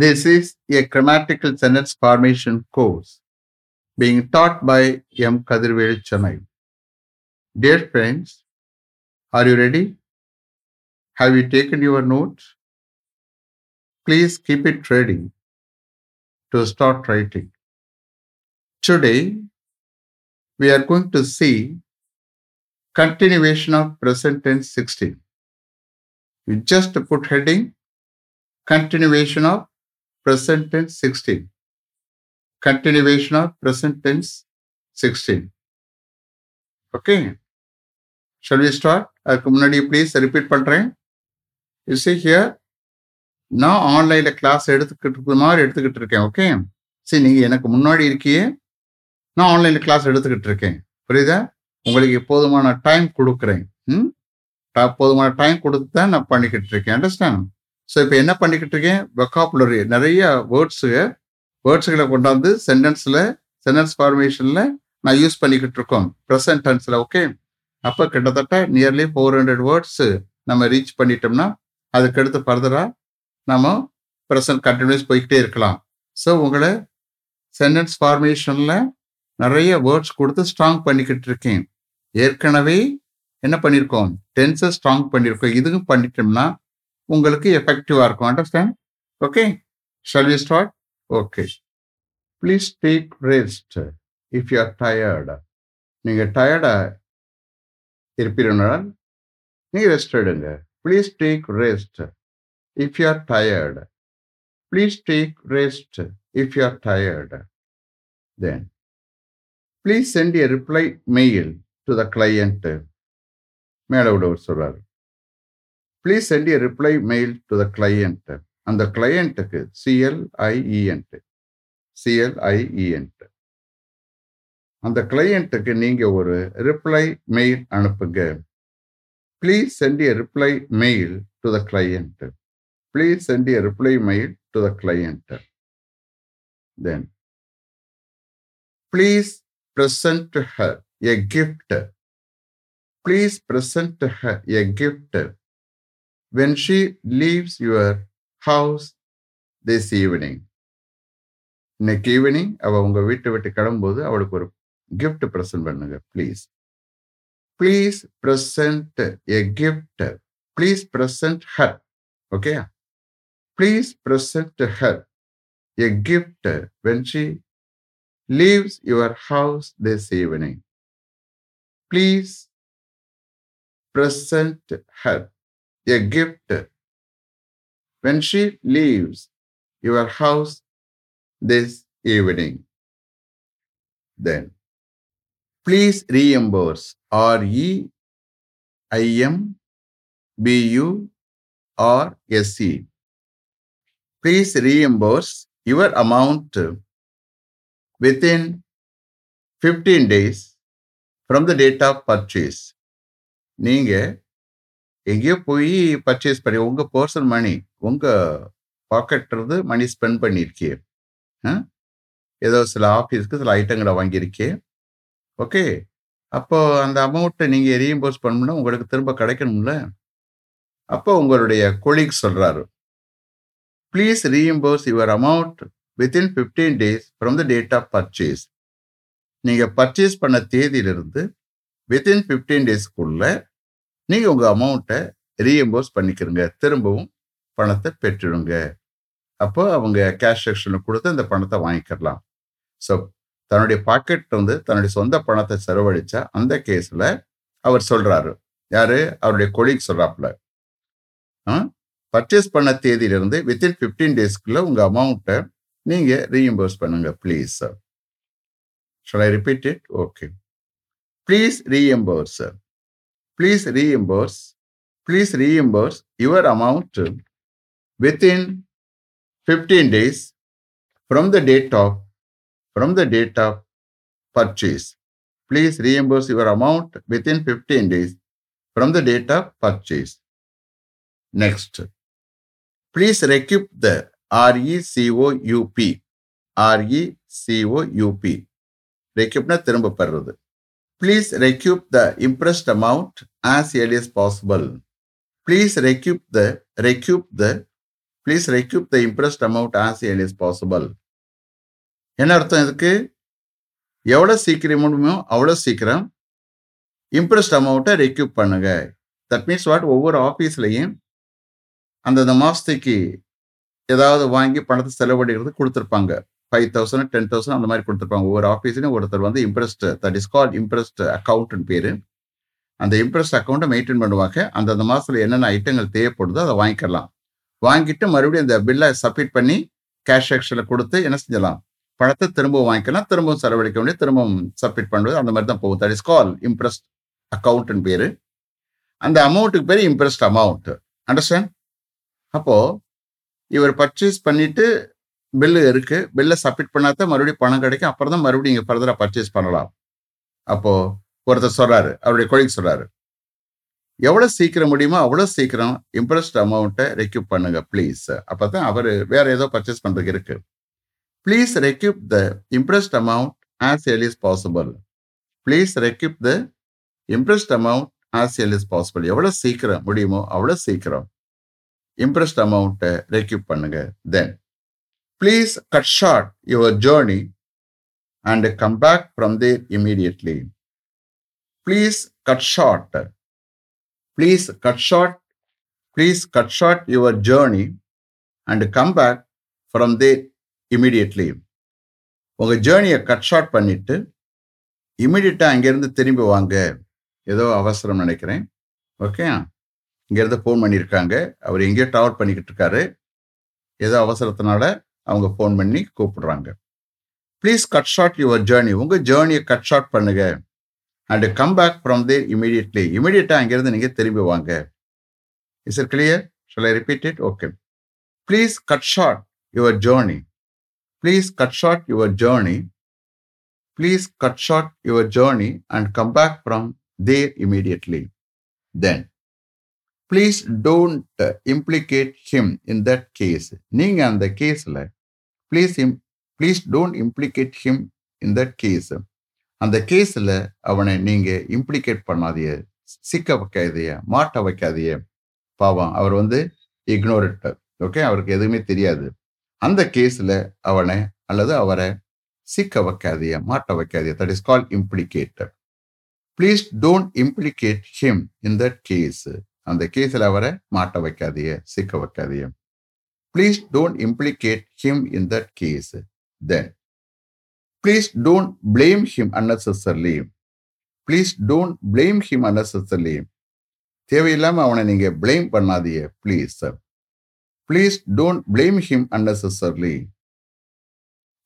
This is a grammatical sentence formation course being taught by M. Kadirvel Chennai. Dear friends, are you ready? Have you taken your notes? Please keep it ready to start writing. Today, we are going to see continuation of present tense 16. You just put heading continuation of present tense 16. Continuation of present tense 16. Okay. Shall we start? அதுக்கு முன்னாடி please repeat பண்ணுறேன் is he here நான் ஆன்லைனில் class எடுத்துக்கிட்டு இருக்கிற மாதிரி எடுத்துக்கிட்டு இருக்கேன் ஓகே சரி நீங்கள் எனக்கு முன்னாடி இருக்கியே நான் ஆன்லைனில் கிளாஸ் எடுத்துக்கிட்டு இருக்கேன் புரியுதா உங்களுக்கு போதுமான டைம் கொடுக்குறேன் ம் போதுமான டைம் கொடுத்து தான் நான் பண்ணிக்கிட்டு இருக்கேன் அண்டர்ஸ்டாண்ட் ஸோ இப்போ என்ன பண்ணிக்கிட்டு இருக்கேன்? வெக்காபுலரி நிறைய வேர்ட்ஸு வேர்ட்ஸுகளை கொண்டாந்து சென்டென்ஸில் சென்டென்ஸ் ஃபார்மேஷனில் நான் யூஸ் பண்ணிக்கிட்டு இருக்கோம். ப்ரெசன்ட் டென்ஸில் ஓகே அப்போ கிட்டத்தட்ட நியர்லி ஃபோர் ஹண்ட்ரட் வேர்ட்ஸு நம்ம ரீச் பண்ணிட்டோம்னா அதுக்கடுத்து ஃபர்தராக நம்ம ப்ரெசன்ட் கண்டினியூஸ் போய்கிட்டே இருக்கலாம். ஸோ உங்களை சென்டென்ஸ் ஃபார்மேஷனில் நிறைய வேர்ட்ஸ் கொடுத்து ஸ்ட்ராங் பண்ணிக்கிட்டு இருக்கேன். ஏற்கனவே என்ன பண்ணியிருக்கோம் டென்ஸை ஸ்ட்ராங் பண்ணியிருக்கோம் இதுவும் பண்ணிட்டோம்னா உங்களுக்கு எஃபெக்டிவாக இருக்கும். Understand okay shall we start okay please take rest if you are tired நீங்கள் டயர்டாக இருப்பீர்கள் நீங்கள் ரெஸ்ட் எடுங்க. Please take rest if you are tired please take rest if you are tired then please send a reply mail to the client மேலே விடவர் சொல்கிறார் please send a reply mail to the client அந்த கிளையண்ட்டுக்கு C L I E N T C L I E N T அந்த கிளையண்ட்டுக்கு நீங்கள் ஒரு reply mail அனுப்புங்க. Please send a reply mail to the client please send a reply mail to the client then please present her a gift. Please present her a gift. When she leaves your house this evening இன்னைக்கு evening அவள் உங்கள் வீட்டை விட்டு கிளம்பும்போது அவளுக்கு ஒரு gift present பண்ணுங்க please please present a gift please present her okay please present her a gift when she leaves your house this evening please present her a gift when she leaves your house this evening. Then, please reimburse R E I M B U R S E. Please reimburse your amount within 15 days from the date of purchase நீங்க எங்கேயோ போய் purchase பண்ணி உங்கள் personal மணி உங்கள் பாக்கெட்றது money spend பண்ணியிருக்கே ஏதோ சில ஆஃபீஸ்க்கு சில ஐட்டங்களை வாங்கியிருக்கே ஓகே அப்போ அந்த அமௌண்ட்டை நீங்கள் ரீஇம்போஸ் பண்ணணும்னா உங்களுக்கு திரும்ப கிடைக்கணும்ல? அப்போ உங்களுடைய கொலீக் சொல்கிறாரு please reimburse your amount within fifteen days from the date of purchase நீங்கள் பர்ச்சேஸ் பண்ண தேதியிலிருந்து வித்தின் ஃபிஃப்டீன் டேஸ்க்குள்ளே நீங்கள் உங்கள் அமௌண்ட்டை ரீஎம்போஸ் பண்ணிக்கிறங்க. திரும்பவும் பணத்தை பெற்றுடுங்க. அப்போ அவங்க கேஷ் செக்ஷனில் கொடுத்து அந்த பணத்தை வாங்கிக்கலாம் ஸோ தன்னுடைய பாக்கெட் வந்து தன்னுடைய சொந்த பணத்தை செலவழிச்சா அந்த கேஸில் அவர் சொல்கிறாரு யார்? அவருடைய கொலீக் சொல்கிறாப்புல பர்ச்சேஸ் பண்ண தேதியிலிருந்து வித்தின் ஃபிஃப்டீன் டேஸ்க்குள்ளே உங்கள் அமௌண்ட்டை நீங்கள் ரீஎம்போஸ் பண்ணுங்கள் please sir shall I repeat it okay please reimburse please reimburse please reimburse your amount within fifteen days from the date of from the date of purchase please reimburse your amount within fifteen days from the date of purchase next please recoup the R E C O U P R E C O U P ரெக்யூப்னா திரும்ப பெறுறது. Please recoup the imprest amount as early as possible please recoup the recoup the please recoup the imprest amount as early as possible என்ன அர்த்தம் இதுக்கு? எவ்வளோ சீக்கிரம் முடியுமோ அவ்வளோ சீக்கிரம் இம்ப்ரெஸ்ட் அமௌண்ட்டை ரெக்யூப் பண்ணுங்க. தட் மீன்ஸ் வாட் ஒவ்வொரு ஆஃபீஸ்லையும் அந்தந்த மாதத்துக்கு ஏதாவது வாங்கி பணத்தை செலவழிக்கிறது கொடுத்துருப்பாங்க. ஃபைவ் தௌசண்ட் டென் தௌசண்ட் அந்த மாதிரி கொடுத்துருப்பாங்க. ஒவ்வொரு ஆஃபீஸ்லையும் ஒருத்தர் வந்து imprest that is call imprest அக்கௌண்ட்னு பேர். அந்த இம்ப்ரெஸ்ட் அக்கௌண்ட்டை மெயின்டைன் பண்ணுவாங்க. அந்தந்த மாதத்தில் என்னென்ன ஐட்டங்கள் தேவைப்படுதோ அதை வாங்கிக்கலாம். வாங்கிட்டு மறுபடியும் அந்த பில்லை சப்மிட் பண்ணி கேஷ் ஆக்ஷனில் கொடுத்து என்ன செஞ்சலாம்? பணத்தை திரும்பவும் வாங்கிக்கலாம். திரும்பவும் செலவழிக்க வேண்டிய திரும்பவும் சப்மிட் பண்ணுறது அந்த மாதிரி தான் போகும். தட் இஸ் கால் இம்ப்ரெஸ்ட் அக்கௌண்ட்னு பேர். அந்த அமௌண்ட்டுக்கு பேர் இம்ப்ரெஸ்ட் அமௌண்ட் அண்டர்ஸ்டாண்ட் அப்போது இவர் பர்ச்சேஸ் பண்ணிட்டு பில்லு இருக்கு. பில்லை சப்மிட் பண்ணாதான் மறுபடியும் பணம் கிடைக்கும். அப்புறம் தான் மறுபடியும் இங்கே ஃபர்தராக பர்ச்சேஸ் பண்ணலாம். அப்போ ஒருத்தர் சொல்றாரு. அவருடைய கொலிக் சொல்றாரு. எவ்வளோ சீக்கிரம் முடியுமோ அவ்வளோ சீக்கிரம் இம்ப்ரெஸ்ட் அமௌண்ட்டை ரெக்யூப் பண்ணுங்க ப்ளீஸ் அப்போ தான் அவர் வேற ஏதோ பர்ச்சேஸ் பண்ணுறதுக்கு இருக்கு. Please recoup the imprest amount as early as possible please recoup the imprest amount as early as possible எவ்வளோ சீக்கிரம் முடியுமோ அவ்வளோ சீக்கிரம் இம்ப்ரெஸ்ட் அமௌண்ட்டை ரெக்யூப் பண்ணுங்க then please cut short your journey and come back from there immediately please cut short. Please cut short. Please cut short your journey and come back from there immediately உங்கள் ஜேர்னியை cut short பண்ணிட்டு இமீடியட்டாக அங்கேருந்து திரும்பி வாங்க. ஏதோ அவசரம் நினைக்கிறேன். ஓகே இங்கேருந்து ஃபோன் பண்ணியிருக்காங்க அவர் எங்கேயோ டவர் பண்ணிக்கிட்டு இருக்காரு. ஏதோ அவசரத்தினால அவங்க ஃபோன் பண்ணி கூப்பிடுறாங்க. Please cut short your journey உங்க ஜேர்னியை கட் ஷார்ட் பண்ணுங்க. And come back from there immediately இமீடியட்டாக அங்கேருந்து நீங்கள் திரும்பி வாங்க. Is it clear shall I repeat it okay please cut short your journey please cut short your journey please cut short your journey and come back from there immediately then please don't implicate him in that case நீங்கள் அந்த கேஸில் please him please don't implicate him in that case அந்த கேஸில் அவனை நீங்கள் implicate பண்ணாதீங்க. சிக்க வைக்காதீங்க மாட்ட வைக்காதீங்க. பாவம் அவர் வந்து இக்னோரட் ஓகே அவருக்கு எதுவுமே தெரியாது. அந்த கேஸில் அவனை அல்லது அவரை சிக்க வைக்காதீங்க மாட்ட வைக்காதீங்க. That is call implicate please don't implicate him in that case அந்த கேஸில் அவரை மாட்ட வைக்காதீங்க சிக்க வைக்காதீங்க. Please don't implicate him in that case then please don't blame him unnecessarily please don't blame him unnecessarily தேவையில்லாம அவனை நீங்க பிளேம் பண்ணாதீங்க please please don't blame him unnecessarily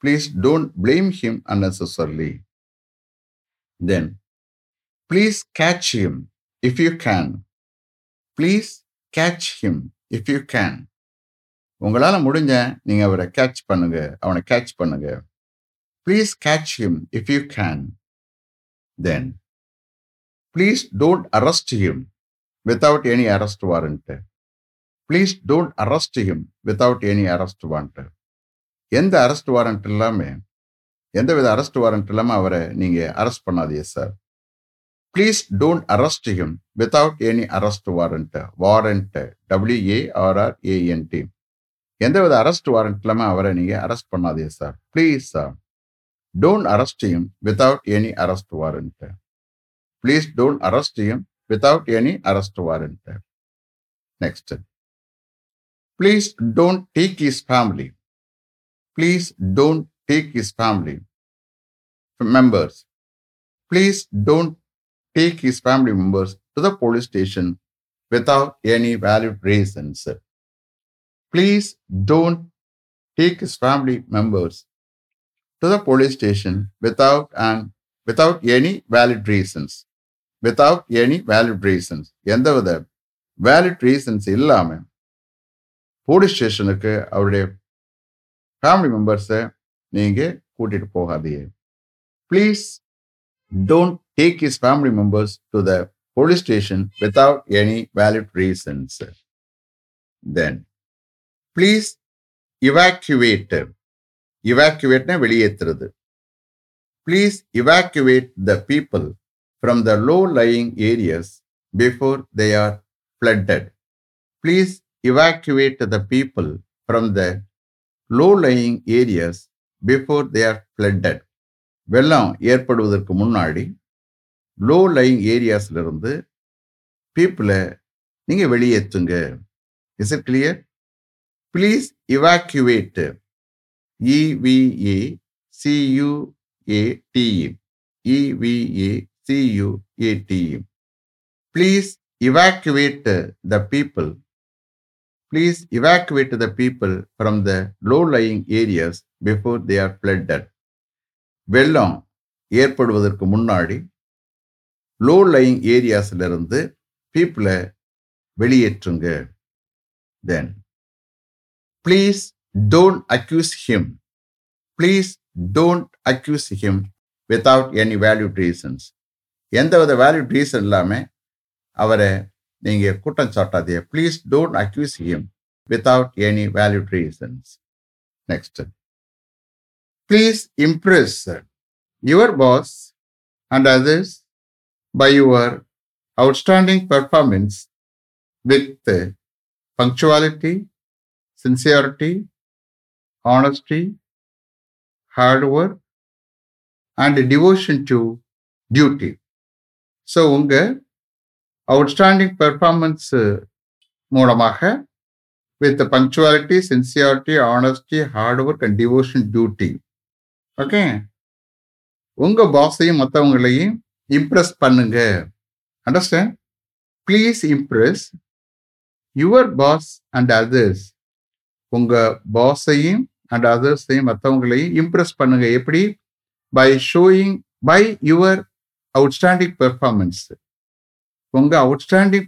please don't blame him unnecessarily then please catch him if you can please catch him if you can உங்களால் முடிஞ்ச நீங்கள் அவரை catch பண்ணுங்க அவனை கேட்ச் பண்ணுங்க please catch him if you can then please don't arrest him without any arrest warrant please don't arrest him without any arrest warrant எந்த arrest warrant இல்லாமல் எந்த வித அரெஸ்ட் வாரண்ட் இல்லாமல் அவரை நீங்கள் அரெஸ்ட் பண்ணாதீங்க sir please don't arrest him without any arrest warrant warrant டபிள்யூஏஆர்ஆர்ஏஎன்டி எந்தவித arrest warrant இல்லாமல் அவரை நீங்கள் அரெஸ்ட் பண்ணாதீங்க sir please sir don't arrest him without any arrest warrant please don't arrest him without any arrest warrant next please don't take his family please don't take his family members please don't take his family members to the police station without any valid reasons. Please don't take his family members to the police station without and without any valid reasons without any valid reasons எந்தவித valid reasons இல்லாம police ஸ்டேஷனுக்கு அவருடைய family மெம்பர்ஸை நீங்க கூட்டிட்டு போகாதீங்க please don't take is family members to the police station without any valid reasons then please evacuate இவாக்குவேட்னா வெளியேற்றுறது. Please evacuate the people from the low lying areas before they are flooded please evacuate the people from the low-lying areas before they are flooded. வெள்ளம் ஏற்படுவதற்கு முன்னாடி low lying ஏரியாஸ்லேருந்து பீப்புளை நீங்கள் வெளியேற்றுங்க is it clear please evacuate E V A C U A T E E V A C U A T E please evacuate the people please evacuate the people from the low lying areas before they are flooded வெள்ளம் ஏற்படுவதற்கு முன்னாடி low lying ஏரியாஸ்லேருந்து பீப்புளை வெளியேற்றுங்க. Then please don't accuse him please don't accuse him without any valid reasons எந்தவித valid reason இல்லாமல் அவரை நீங்கள் குற்றம் சாட்டாதீங்க. Please don't accuse him without any valid reasons next Please impress your boss and others by your outstanding performance with punctuality sincerity honesty, hard work, and devotion to duty. So உங்க outstanding performance மூலமாக with punctuality sincerity honesty hard work and devotion duty okay உங்க பாஸையும் மற்றவங்களையும் impress பண்ணுங்க. Understand please impress your boss and others உங்க பாஸையும் and அதர்ஸையும் மற்றவங்களையும் இம்ப்ரெஸ் பண்ணுங்க. எப்படி? By showing by your outstanding performance உங்கள் அவுட்ஸ்டாண்டிங்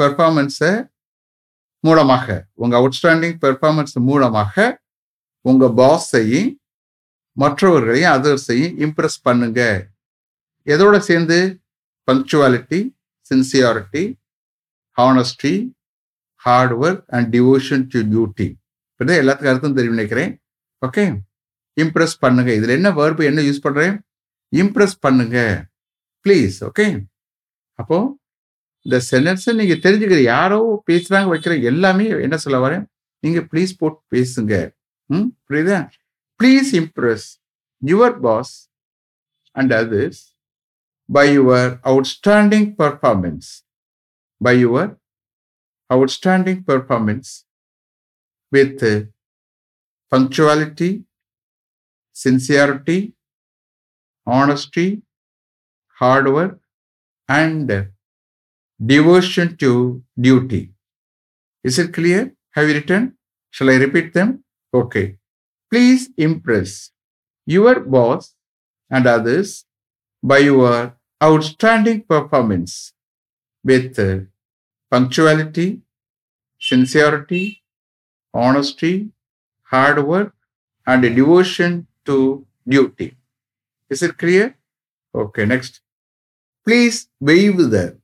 பெர்ஃபார்மன்ஸை மூலமாக உங்கள் அவுட்ஸ்டாண்டிங் பெர்ஃபார்மன்ஸ் மூலமாக உங்கள் பாஸையும் மற்றவர்களையும் அதர்ஸையும் இம்ப்ரெஸ் பண்ணுங்க. எதோட சேர்ந்து? Punctuality sincerity honesty hard work and devotion to duty இப்படி எல்லாத்துக்கும் அர்த்தம் தெரியும் நினைக்கிறேன். ஓகே இம்ப்ரெஸ் பண்ணுங்க. இதில் என்ன வேர்பு என்ன யூஸ் பண்ணுறேன் இம்ப்ரெஸ் பண்ணுங்க. ப்ளீஸ் ஓகே அப்போ இந்த சென்டென்ஸை நீங்கள் தெரிஞ்சுக்கிற யாரோ பேசுகிறாங்க வைக்கிற எல்லாமே என்ன சொல்ல வரேன்? நீங்கள் ப்ளீஸ் போட்டு பேசுங்க. ம்? புரியுதா? please impress your boss and others by your outstanding performance, by your outstanding performance with uh, punctuality, sincerity, honesty, hard work, and uh, devotion to duty. Is it clear? Have you written? Shall I repeat them? Okay. Please impress your boss and others by your outstanding performance with punctuality, sincerity, honesty, hard work, and devotion to duty. Is it clear? Okay, next. Please waive the,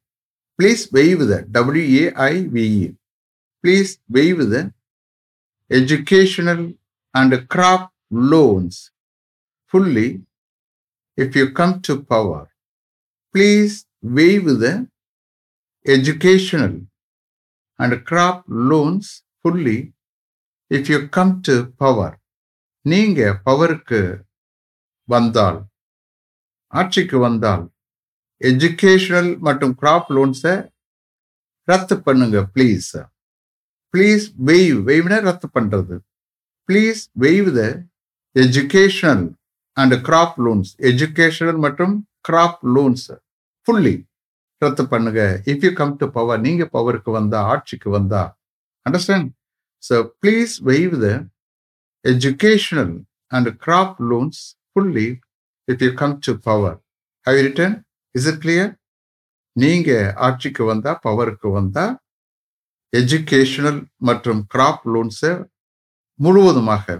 please waive the, W A I V E. Please waive the educational and crop loans fully if you come to power. Please waive the educational and crop loans fully if you come to power நீங்க பவருக்கு வந்தால் ஆட்சிக்கு வந்தால் educational மற்றும் graph லோன்ஸை ரத்து பண்ணுங்க please please waive வெய்வ்னா ரத்து பண்ணுறது please waive the educational and crop loans educational மற்றும் கிராப் லோன்ஸ் ஃபுல்லி ரத்து பண்ணுங்க. If you come to power நீங்க பவருக்கு வந்தா ஆட்சிக்கு வந்தா. Understand so please waive the educational and crop loans fully if you come to power how you is it clear நீங்க ஆட்சிக்கு வந்தா பவருக்கு வந்தா எஜுகேஷனல் மற்றும் கிராப் லோன்ஸை முழுவதுமாக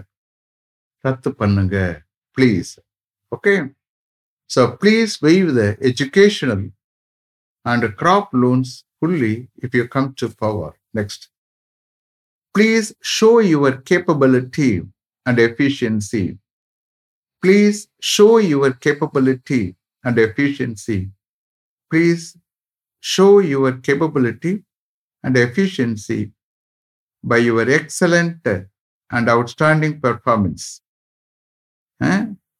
ரத்து பண்ணுங்க please okay so please waive the educational and crop loans fully if you come to power next please show your capability and efficiency please show your capability and efficiency please show your capability and efficiency by your excellent and outstanding performance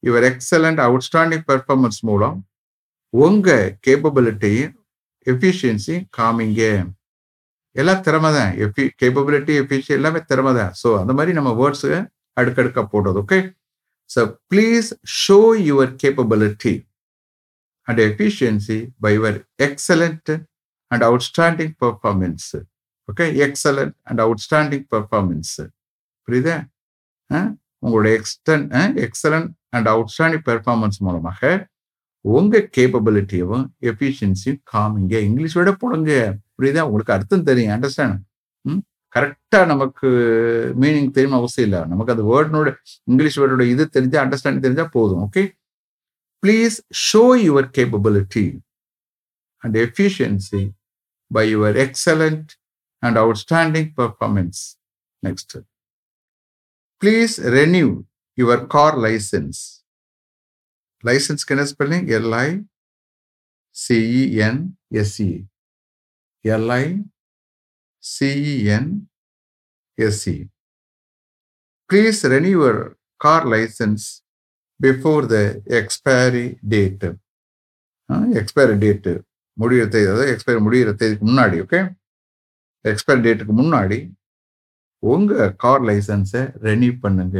your excellent outstanding performance மூலம் உங்க கேப்பபிலிட்டியும் efficiency காமிங்க. எல்லாம் திறமை தான் எஃபி capability எஃபிஷியன் எல்லாமே திறமை தான் so அந்த மாதிரி நம்ம வேர்ட்ஸு அடுக்கடுக்க போடுறது okay so please show your capability and efficiency by your excellent and outstanding performance okay excellent and outstanding performance புரியுதா? உங்களுடைய எக்ஸ்டன் எக்ஸலன்ட் அண்ட் அவுட்ஸ்டாண்டிங் பெர்ஃபார்மன்ஸ் மூலமாக உங்க கேப்பபிலிட்டியும் எஃபிஷியன்சியும் காமிங்க இங்கிலீஷ் விட போடுங்க. புரியுதா? உங்களுக்கு அர்த்தம் தெரியும் அண்டர்ஸ்டாண்ட் ம்? நமக்கு மீனிங் தெரியும் அவசியம் இல்லை. நமக்கு அந்த வேர்டனோட இங்கிலீஷ் வேர்டோட இது தெரிஞ்சால் அண்டர்ஸ்டாண்டிங் தெரிஞ்சால் போதும் okay please show your capability and efficiency by your excellent and outstanding performance next please renew your car licence லைசன்ஸ்க்கு என்ன spelling L I C E N S E L I C E N S E please renew your car licence before the expiry date expiry date முடிகிற தேதி அதாவது expiry முடிகிற தேதிக்கு முன்னாடி okay expiry டேட்டுக்கு முன்னாடி உங்கள் கார் லைசன்ஸை ரெனியூ பண்ணுங்க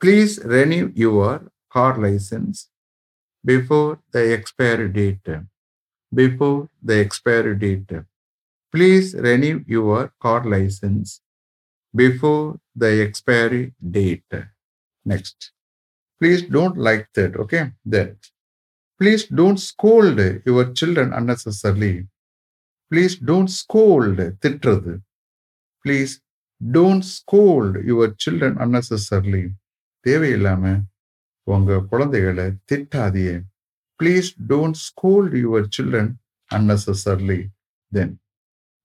please renew your car licence before the expiry date before the expiry date please renew your car licence before the expiry date next please don't like that okay that please don't scold your children unnecessary please don't scold திட்டுறது please don't scold your children unnecessarily தேவையில்லாம உங்க குழந்தைகளை திட்டாதியே please don't scold your children unnecessarily then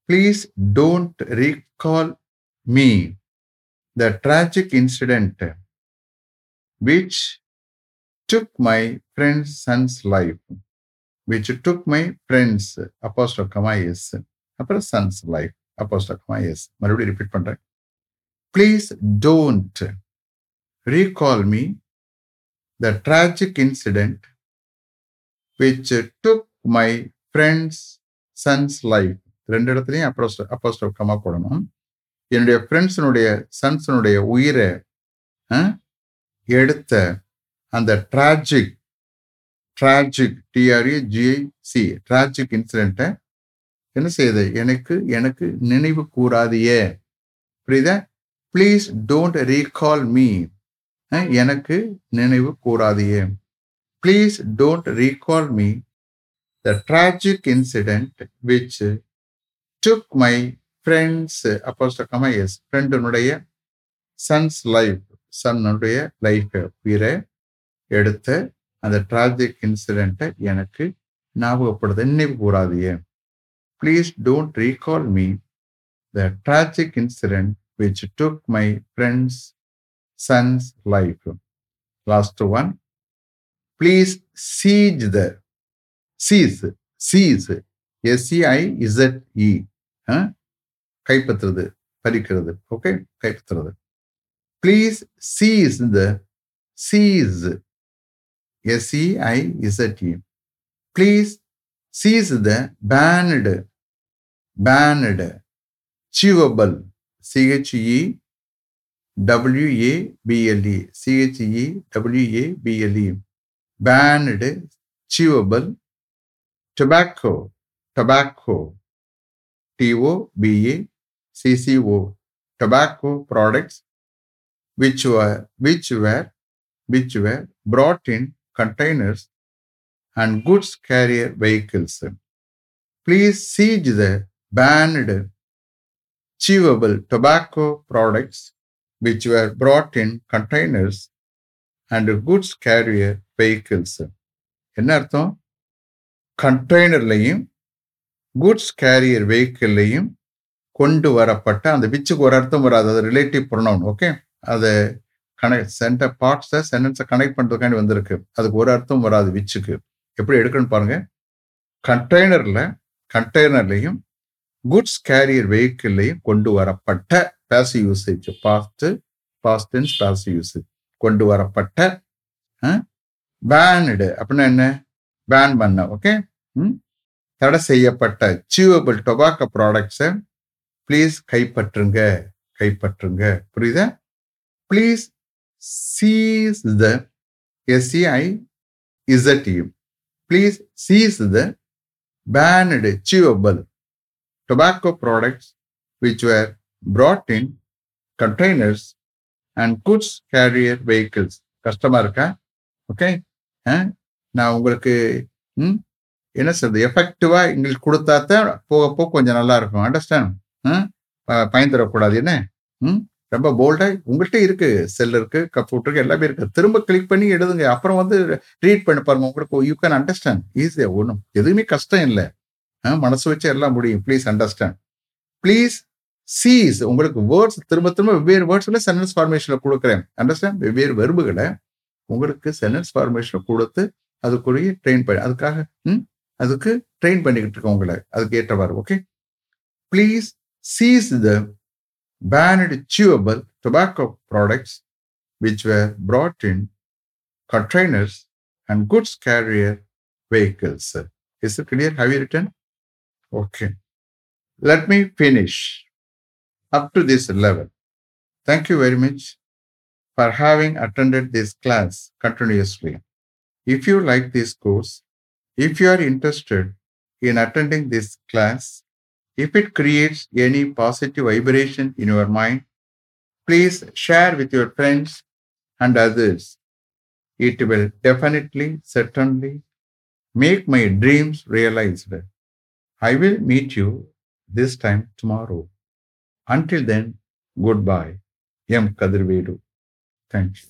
please don't recall me the tragic incident which took my friend's son's life which took my friend's அப்போ சொக்கமாக S அப்புறம் son's life apostrophe comma S மறுபடியும் repeat பண்றேன். Please don't recall me the tragic incident which took my friend's son's life ரெண்டு இடத்துலையும் அப்போஸ்ட apostle comma போடணும். என்னுடைய ஃப்ரெண்ட்ஸினுடைய சன்ஸினுடைய உயிரை எடுத்த அந்த tragic tragic T R A G I C tragic இன்சிடென்ட்டை என்ன செய்யுது? எனக்கு எனக்கு நினைவு கூறாதியே புரியுதா? ப்ளீஸ் டோன்ட் ரீகால் மீ எனக்கு நினைவு கூறாதியே please don't recall me the tragic incident which took my friend's அப்போ அப்போஸ்டக்கமா எஸ் ஃப்ரெண்டுனுடைய சன்ஸ் லைஃப் சன்னுடைய லைஃப் உயிரை எடுத்த அந்த ட்ராஜிக் இன்சிடென்ட்டை எனக்கு ஞாபகப்படுத்த நினைவு கூறாதியே please don't recall me the tragic incident which took my friend's son's life. Last one. Please siege the seize seize. S-E-I-Z-E கைப்பற்றுறது பறிக்கிறது. Okay கைப்பற்றுறது. Please seize the seize E please seize the banned banned. Chewable c h e w a b l e. C h e w a b l e. Banned. Chewable tobacco. Tobacco. T o b a c c o. Tobacco products which were which were which were brought in containers and goods carrier vehicles. Please see the banned chewable tobacco products which were brought in containers and goods carrier vehicles. என்ன அர்த்தம்? கண்டெய்னர்லையும் goods carrier வெஹிக்கிள்லையும் கொண்டு வரப்பட்ட அந்த விச்சுக்கு ஒரு அர்த்தம் வராது. அது relative pronoun okay அதை கனெக்ட் சென்டர் பார்ட்ஸை சென்டென்ஸை கனெக்ட் பண்ணுறதுக்காண்டி வந்திருக்கு. அதுக்கு ஒரு அர்த்தம் வராது விச்சுக்கு. எப்படி எடுக்கணும்னு பாருங்க. கண்டெய்னரில் கண்டெய்னர்லையும் குட்ஸ் கேரியர் வெஹிக்கிள்லையும் கொண்டு வரப்பட்ட passive usage past past tense passive கொண்டு வரப்பட்ட பேனடு அப்படின்னா என்ன? பேன் பண்ண ஓகே தடை செய்யப்பட்ட சியூவபிள் டொபாக்கோ ப்ராடக்ட்ஸை ப்ளீஸ் கைப்பற்றுங்க கைப்பற்றுங்க. புரியுதா? Please seize the S E I இசட்டியும் please seize the banned chewable tobacco products which were brought in containers and goods carrier vehicles. கஷ்டமா இருக்கா? ஓகே நான் உங்களுக்கு ம்? என்ன சொல்றது? எஃபெக்டிவா எங்களுக்கு கொடுத்தா தான் போக போக கொஞ்சம் நல்லா இருக்கும். அண்டர்ஸ்டாண்ட் பயந்துடக்கூடாது என்ன? ம்? ரொம்ப போல்டா உங்கள்கிட்ட இருக்கு. செல் இருக்கு கம்ப்யூட்டர் இருக்கு எல்லாமே இருக்கு. திரும்ப கிளிக் பண்ணி எழுதுங்க. அப்புறம் வந்து ரீட் பண்ணி பாருங்க. உங்களுக்கு யூ கேன் அண்டர்ஸ்டாண்ட் ஈஸியா ஒன்றும் எதுவுமே கஷ்டம் இல்லை. மனசு வச்சு எல்லாம் முடியும். ப்ளீஸ் அண்டர்ஸ்டாண்ட் ப்ளீஸ் சீஸ் உங்களுக்கு வேர்ட்ஸ் திரும்ப திரும்ப வெவ்வேறு வேர்ட்ஸ்ல சென்டென்ஸ் ஃபார்மேஷனில் கொடுக்குறேன். அண்டர்ஸ்டாண்ட் வெவ்வேறு வெறுப்புகளை உங்களுக்கு சென்டென்ஸ் ஃபார்மேஷன்ல கொடுத்து அதுக்குரிய ட்ரெயின் பண்ணி அதுக்காக ம் அதுக்கு ட்ரெயின் பண்ணிக்கிட்டு இருக்கோம் உங்களை. அதுக்கு ஏற்றவாறு okay please seize the banned chewable tobacco products which were brought in containers and goods carrier vehicles. Is it clear? Have you written? Okay. Let me finish up to this level. Thank you very much for having attended this class continuously. If you like this course, if you are interested in attending this class, if it creates any positive vibration in your mind, please share with your friends and others. It will definitely, certainly make my dreams realized. I will meet you this time tomorrow. Until then, goodbye. M. Kadirvedu. Thank you.